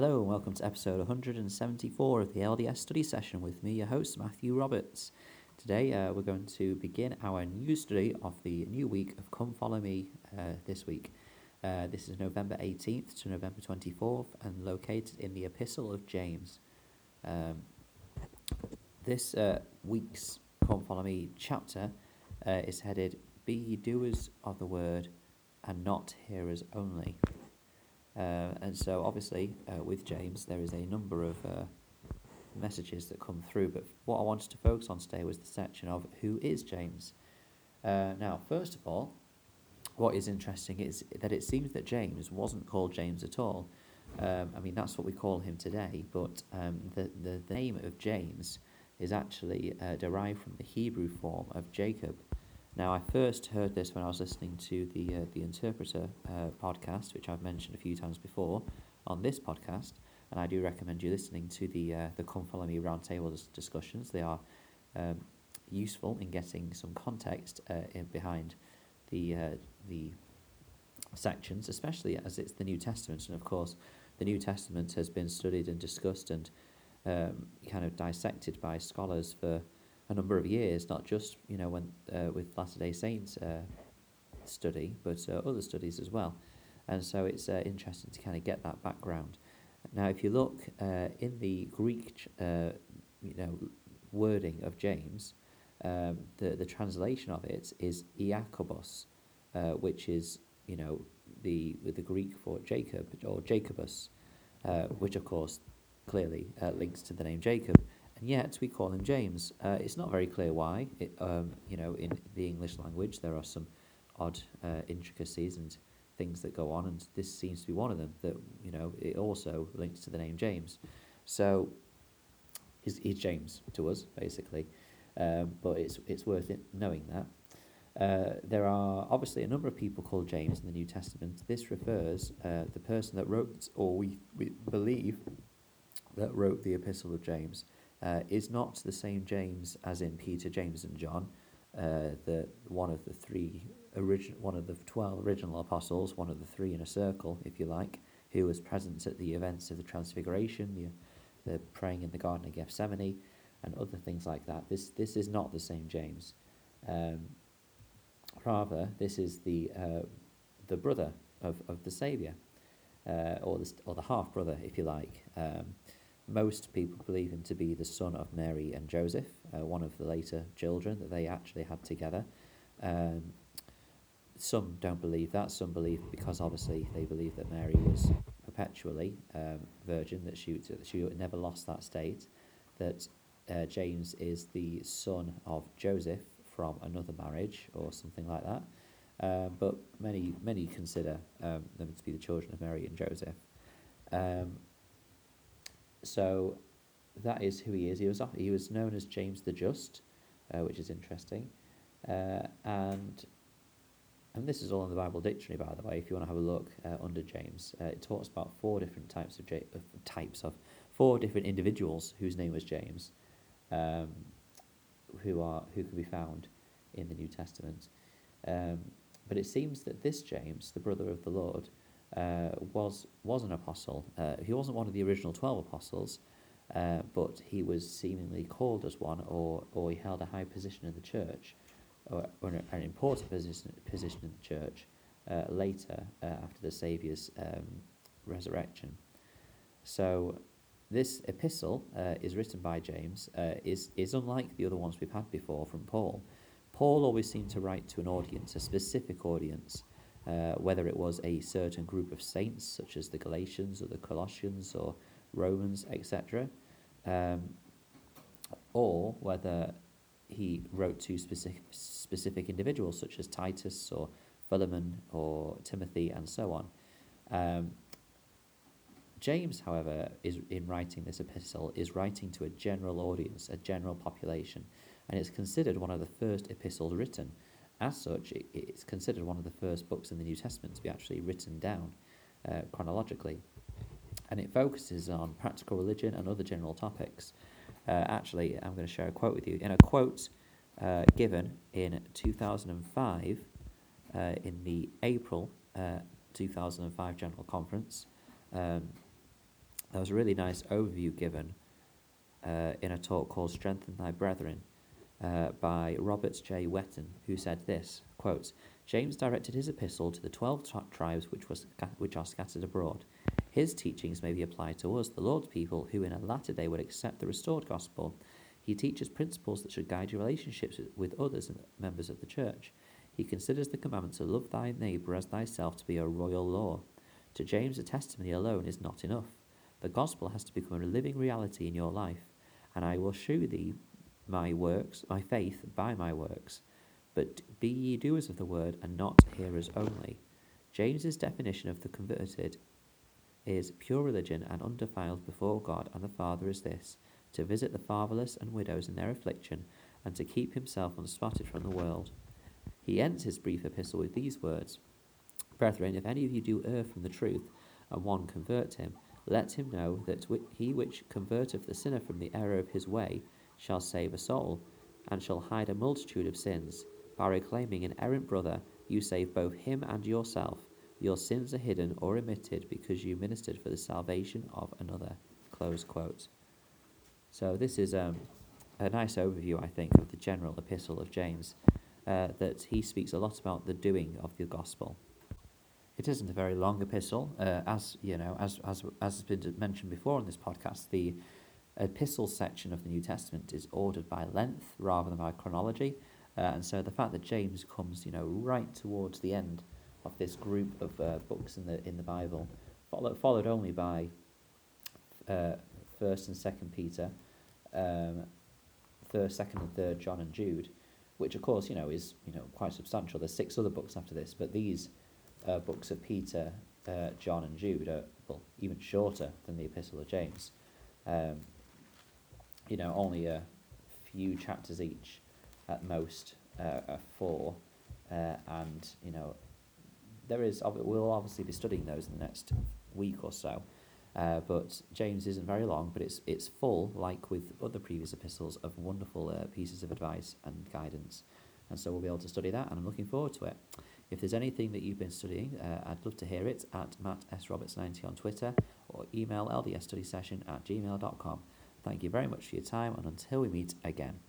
Hello and welcome to episode 174 of the LDS study session with me, your host Matthew Roberts. Today uh, we're going to begin our new study of the new week of Come Follow Me uh, this week. Uh, this is November 18th to November 24th and located in the Epistle of James. Um, this uh, week's Come Follow Me chapter uh, is headed Be ye doers of the word and not hearers only. Uh, and so, obviously, uh, with James, there is a number of uh, messages that come through. But what I wanted to focus on today was the section of who is James. Uh, now, first of all, what is interesting is that it seems that James wasn't called James at all. Um, I mean, that's what we call him today, but um, the, the, the name of James is actually uh, derived from the Hebrew form of Jacob. Now, I first heard this when I was listening to the uh, the Interpreter uh, podcast, which I've mentioned a few times before on this podcast, and I do recommend you listening to the uh, the Come Follow Me roundtable discussions. They are um, useful in getting some context uh, in behind the uh, the sections, especially as it's the New Testament, and of course, the New Testament has been studied and discussed and um, kind of dissected by scholars for a number of years, not just you know when uh, with Latter Day Saints uh, study, but uh, other studies as well. And so it's uh, interesting to kind of get that background. Now, if you look uh, in the Greek, uh, you know, wording of James, um, the the translation of it is Iacobos, which is you know the the Greek for Jacob or Jacobus, which of course clearly links to the name Jacob and yet we call him James. Uh, it's not very clear why. It, um, you know, in the English language, there are some odd uh, intricacies and things that go on, and this seems to be one of them. That you know, it also links to the name James. So, he's, he's James to us, basically. Um, but it's it's worth it knowing that. Uh, there are obviously a number of people called James in the New Testament. This refers uh, the person that wrote, or we, we believe that wrote the Epistle of James uh, is not the same James as in Peter, James, and John, uh, the one of the three origin, one of the twelve original apostles, one of the three in a circle, if you like, who was present at the events of the Transfiguration, the, the praying in the Garden of Gethsemane, and other things like that. This this is not the same James. Um, rather, this is the uh, the brother of, of the Saviour, uh, or the or the half brother, if you like. Um, most people believe him to be the son of Mary and Joseph, uh, one of the later children that they actually had together. Um, some don't believe that. Some believe because obviously they believe that Mary was perpetually um, virgin, that she, she never lost that state, that uh, James is the son of Joseph from another marriage or something like that. Um, but many many consider um, them to be the children of Mary and Joseph. Um, so that is who he is. He was he was known as James the Just, uh, which is interesting, uh, and and this is all in the Bible dictionary, by the way. If you want to have a look uh, under James, uh, it talks about four different types of, J- types of four different individuals whose name was James, um, who are who can be found in the New Testament. Um, but it seems that this James, the brother of the Lord, uh, was was an apostle. Uh, he wasn't one of the original twelve apostles, uh, but he was seemingly called as one, or or he held a high position in the church, or, or an important position position in the church uh, later uh, after the Saviour's um, resurrection. So. This epistle is written by James. is is unlike the other ones we've had before from Paul. Paul always seemed to write to an audience, a specific audience, uh, whether it was a certain group of saints, such as the Galatians or the Colossians or Romans, etc., um, or whether he wrote to specific, specific individuals, such as Titus or Philemon or Timothy, and so on. Um, James, however, is in writing this epistle, is writing to a general audience, a general population, and it's considered one of the first epistles written as such, it, it's considered one of the first books in the New Testament to be actually written down uh, chronologically. And it focuses on practical religion and other general topics. Uh, actually, I'm going to share a quote with you. In a quote uh, given in 2005, uh, in the April uh, 2005 General Conference, um, there was a really nice overview given uh, in a talk called Strengthen Thy Brethren uh, by Robert J. Whetten, who said this, quotes, James directed his epistle to the twelve tribes which, was, which are scattered abroad. His teachings may be applied to us, the Lord's people, who in a latter day would accept the restored gospel. He teaches principles that should guide your relationships with others and members of the church. He considers the commandment to love thy neighbour as thyself to be a royal law. To James, a testimony alone is not enough. The gospel has to become a living reality in your life, and I will shew thee my works, my faith by my works. But be ye doers of the word, and not hearers only. James's definition of the converted is pure religion and undefiled before God and the Father is this to visit the fatherless and widows in their affliction, and to keep himself unspotted from the world. He ends his brief epistle with these words Brethren, if any of you do err from the truth, and one convert him, let him know that he which converteth the sinner from the error of his way shall save a soul, and shall hide a multitude of sins. By reclaiming an errant brother, you save both him and yourself. Your sins are hidden or omitted because you ministered for the salvation of another. Close quote. So this is um, a nice overview, I think, of the general epistle of James, uh, that he speaks a lot about the doing of the gospel. It isn't a very long epistle, uh, as you know, as as as has been mentioned before in this podcast. The epistle section of the New Testament is ordered by length rather than by chronology, uh, and so the fact that James comes, you know, right towards the end of this group of uh, books in the in the Bible, followed followed only by uh, First and Second Peter, um, third, second and third John and Jude, which of course you know is you know quite substantial. There's six other books after this, but these uh, books of Peter, uh, John, and Jude are well even shorter than the Epistle of James. Um, you know, only a few chapters each, at most, uh, four, uh, and you know, there is. We'll obviously be studying those in the next week or so. Uh, but James isn't very long, but it's it's full, like with other previous epistles, of wonderful uh, pieces of advice and guidance, and so we'll be able to study that, and I'm looking forward to it. If there's anything that you've been studying, uh, I'd love to hear it at Matt S. Roberts 90 on Twitter or email ldsstudysession at gmail.com. Thank you very much for your time, and until we meet again.